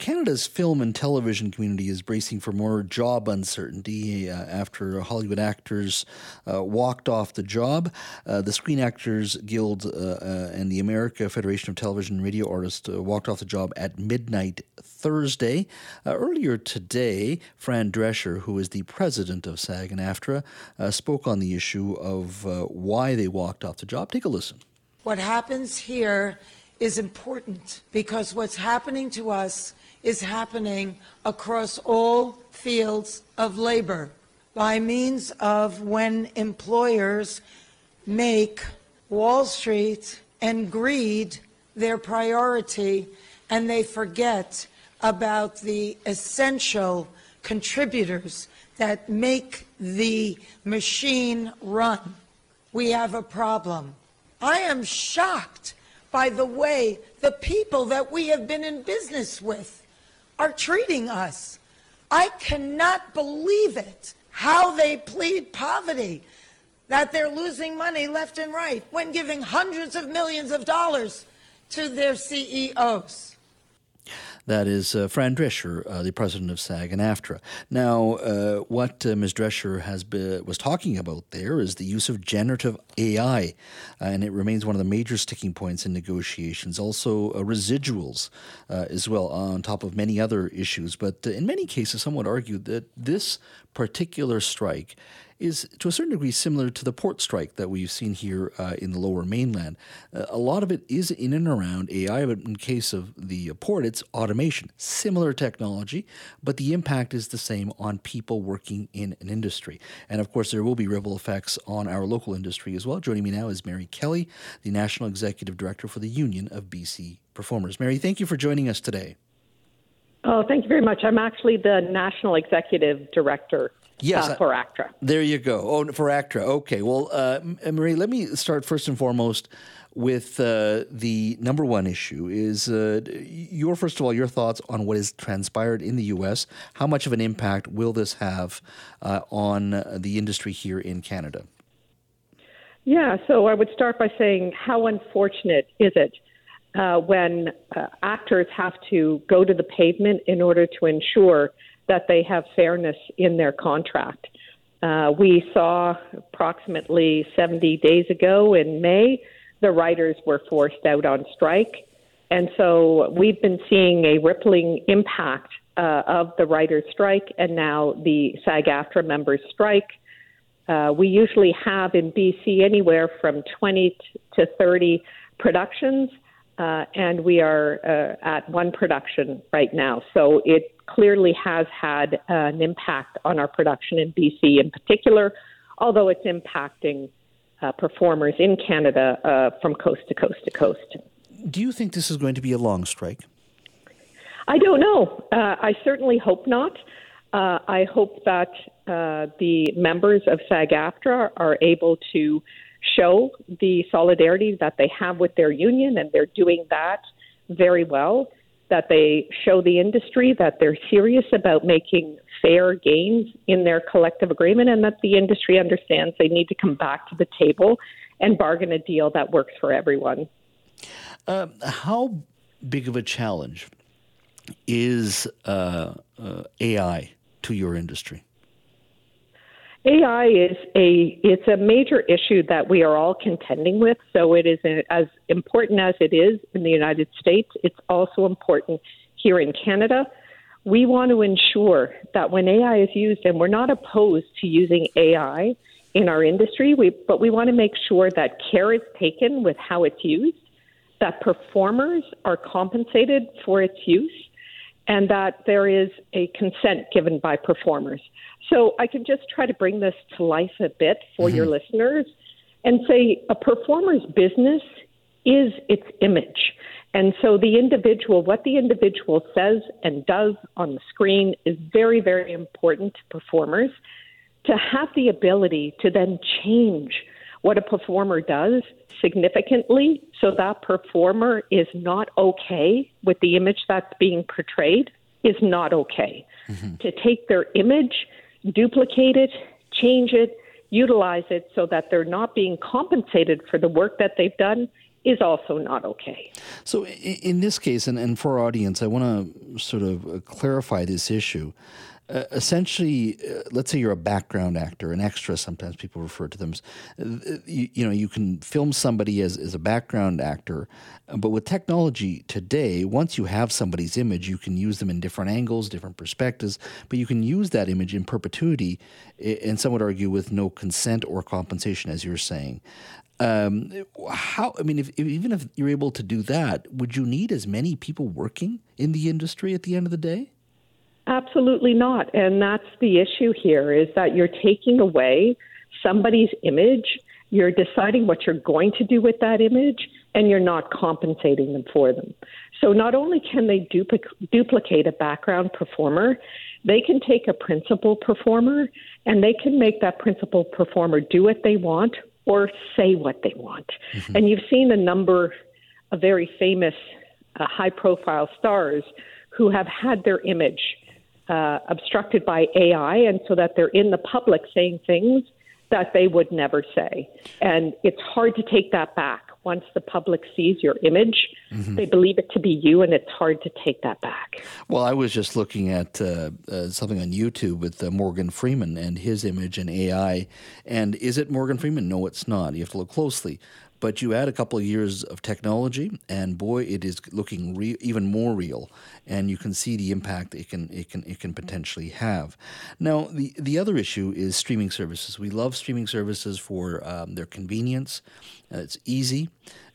Canada's film and television community is bracing for more job uncertainty uh, after Hollywood actors uh, walked off the job. Uh, the Screen Actors Guild uh, uh, and the America Federation of Television and Radio Artists uh, walked off the job at midnight Thursday. earlier today, Fran Drescher, who is the president of SAG and AFTRA, spoke on the issue of why they walked off the job. Take a listen. What happens here is important because what's happening to us is happening across all fields of labor by means of when employers make Wall Street and greed their priority and they forget about the essential contributors that make the machine run. We have a problem. I am shocked by the way the people that we have been in business with are treating us. I cannot believe it how they plead poverty, that they're losing money left and right when giving hundreds of millions of dollars to their CEOs. That is uh, Fran Drescher, uh, the president of SAG and AFTRA. Now, uh, what uh, Ms. Drescher has was talking about there is the use of generative AI, uh, and it remains one of the major sticking points in negotiations. Also, uh, residuals as well, on top of many other issues. But in many cases, some would argue that this particular strike is to a certain degree similar to the port strike that we've seen here uh, in the lower mainland. Uh, a lot of it is in and around AI, but in case of the port, it's automation. Similar technology, but the impact is the same on people working in an industry. And of course, there will be ripple effects on our local industry as well. Joining me now is Mary Kelly, the National Executive Director for the Union of BC Performers. Mary, thank you for joining us today. Oh, thank you very much. I'm actually the National Executive Director Yes, uh, for ACTRA. There you go. Oh, for ACTRA. Okay. Well, uh, Marie, let me start first and foremost with uh, the number one issue. Is uh, your first of all your thoughts on what has transpired in the U.S. How much of an impact will this have uh, on the industry here in Canada? Yeah. So I would start by saying how unfortunate is it. Uh, when actors have to go to the pavement in order to ensure that they have fairness in their contract. Uh, we saw approximately 70 days ago in May, the writers were forced out on strike. And so we've been seeing a rippling impact uh, of the writers' strike and now the SAG AFTRA members' strike. Uh, we usually have in BC anywhere from 20 to 30 productions, uh, and we are uh, at one production right now. So it clearly has had an impact on our production in BC in particular, although it's impacting uh, performers in Canada uh, from coast to coast to coast. Do you think this is going to be a long strike? I don't know. Uh, I certainly hope not. Uh, I hope that uh, the members of SAG AFTRA are able to show the solidarity that they have with their union, and they're doing that very well that they show the industry that they're serious about making fair gains in their collective agreement and that the industry understands they need to come back to the table and bargain a deal that works for everyone. Uh, how big of a challenge is uh, uh, AI to your industry? AI is a it's a major issue that we are all contending with. So it is as important as it is in the United States. It's also important here in Canada. We want to ensure that when AI is used, and we're not opposed to using AI in our industry, we, but we want to make sure that care is taken with how it's used, that performers are compensated for its use, and that there is a consent given by performers. So I can just try to bring this to life a bit for mm-hmm. your listeners and say a performer's business is its image. And so the individual, what the individual says and does on the screen is very, very important to performers. To have the ability to then change what a performer does significantly so that performer is not okay with the image that's being portrayed is not okay. Mm-hmm. To take their image, duplicate it, change it, utilize it so that they're not being compensated for the work that they've done is also not okay. So, in this case, and, and for our audience, I want to sort of uh, clarify this issue. Uh, essentially, uh, let's say you're a background actor, an extra. Sometimes people refer to them. As, uh, you, you, know, you can film somebody as, as a background actor, but with technology today, once you have somebody's image, you can use them in different angles, different perspectives. But you can use that image in perpetuity, and some would argue with no consent or compensation, as you're saying. Um, how? I mean, if, if, even if you're able to do that, would you need as many people working in the industry at the end of the day? Absolutely not. And that's the issue here: is that you're taking away somebody's image. You're deciding what you're going to do with that image, and you're not compensating them for them. So not only can they duplic- duplicate a background performer, they can take a principal performer and they can make that principal performer do what they want or say what they want. Mm-hmm. And you've seen a number of very famous, uh, high profile stars who have had their image uh, obstructed by AI, and so that they're in the public saying things that they would never say. And it's hard to take that back. Once the public sees your image, mm-hmm. they believe it to be you, and it's hard to take that back. Well, I was just looking at uh, uh, something on YouTube with uh, Morgan Freeman and his image and AI. And is it Morgan Freeman? No, it's not. You have to look closely. But you add a couple of years of technology, and boy, it is looking re- even more real, and you can see the impact it can it can it can potentially have. Now, the the other issue is streaming services. We love streaming services for um, their convenience. Uh, it's easy.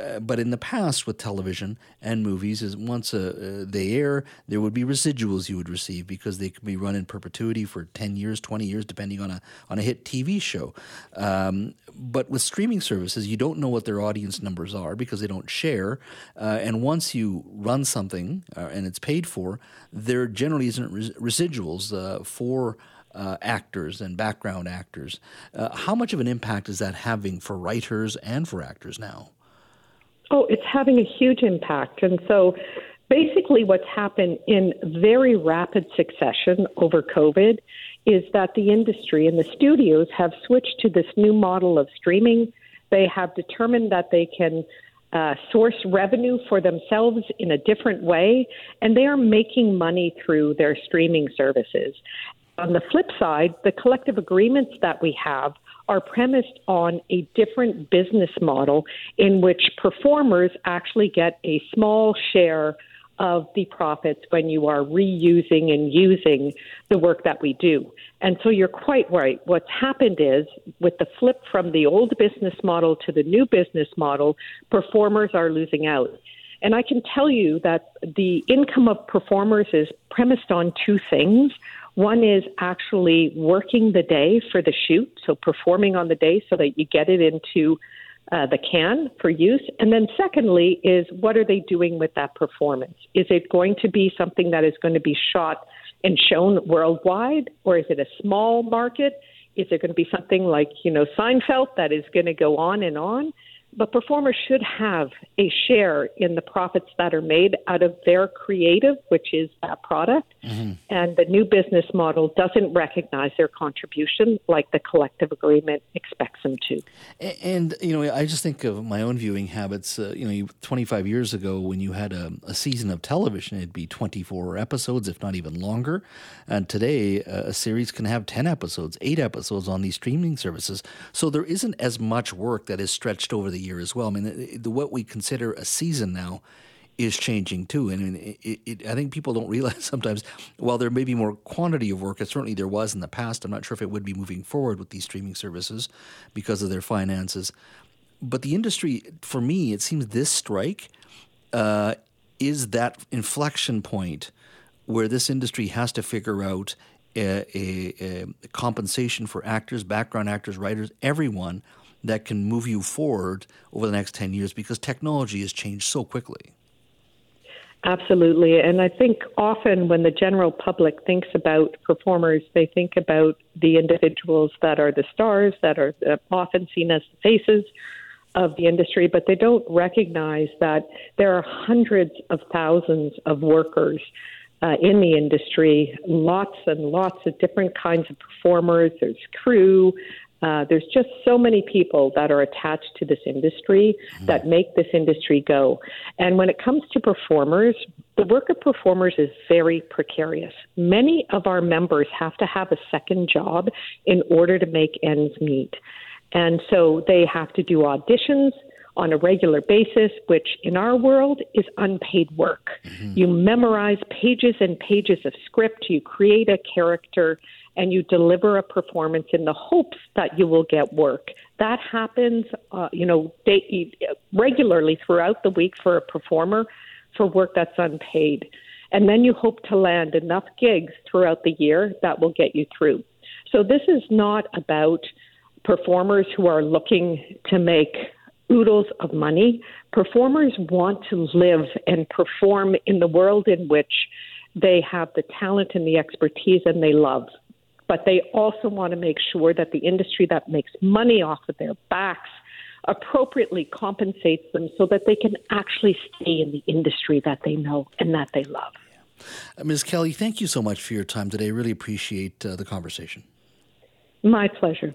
Uh, but in the past with television and movies is once uh, uh, they air there would be residuals you would receive because they could be run in perpetuity for 10 years 20 years depending on a on a hit TV show um, but with streaming services you don't know what their audience numbers are because they don't share uh, and once you run something uh, and it's paid for there generally isn't res- residuals for uh, actors and background actors. Uh, how much of an impact is that having for writers and for actors now? Oh, it's having a huge impact. And so basically, what's happened in very rapid succession over COVID is that the industry and the studios have switched to this new model of streaming. They have determined that they can uh, source revenue for themselves in a different way, and they are making money through their streaming services. On the flip side, the collective agreements that we have are premised on a different business model in which performers actually get a small share of the profits when you are reusing and using the work that we do. And so you're quite right. What's happened is with the flip from the old business model to the new business model, performers are losing out. And I can tell you that the income of performers is premised on two things. One is actually working the day for the shoot, so performing on the day so that you get it into uh, the can for use. And then, secondly, is what are they doing with that performance? Is it going to be something that is going to be shot and shown worldwide, or is it a small market? Is it going to be something like, you know, Seinfeld that is going to go on and on? But performers should have a share in the profits that are made out of their creative, which is that product. Mm-hmm. And the new business model doesn't recognize their contribution like the collective agreement expects them to. And, you know, I just think of my own viewing habits. Uh, you know, 25 years ago, when you had a, a, season of television, it'd be 24 episodes, if not even longer. And today, uh, a series can have 10 episodes, eight episodes on these streaming services. So there isn't as much work that is stretched over the year as well. I mean, the, the, what we consider a season now is changing too. And it, it, I think people don't realize sometimes, while there may be more quantity of work, and certainly there was in the past, I'm not sure if it would be moving forward with these streaming services because of their finances. But the industry, for me, it seems this strike uh, is that inflection point where this industry has to figure out a, a, a compensation for actors, background actors, writers, everyone that can move you forward over the next 10 years because technology has changed so quickly. Absolutely. And I think often when the general public thinks about performers, they think about the individuals that are the stars, that are often seen as the faces of the industry, but they don't recognize that there are hundreds of thousands of workers uh, in the industry, lots and lots of different kinds of performers. There's crew, uh, there's just so many people that are attached to this industry mm-hmm. that make this industry go. And when it comes to performers, the work of performers is very precarious. Many of our members have to have a second job in order to make ends meet. And so they have to do auditions on a regular basis, which in our world is unpaid work. Mm-hmm. You memorize pages and pages of script, you create a character, and you deliver a performance in the hopes that you will get work. That happens, uh, you know, regularly throughout the week for a performer for work that's unpaid. And then you hope to land enough gigs throughout the year that will get you through. So this is not about performers who are looking to make oodles of money. Performers want to live and perform in the world in which they have the talent and the expertise and they love. But they also want to make sure that the industry that makes money off of their backs appropriately compensates them so that they can actually stay in the industry that they know and that they love. Uh, Ms. Kelly, thank you so much for your time today. I Really appreciate uh, the conversation. My pleasure.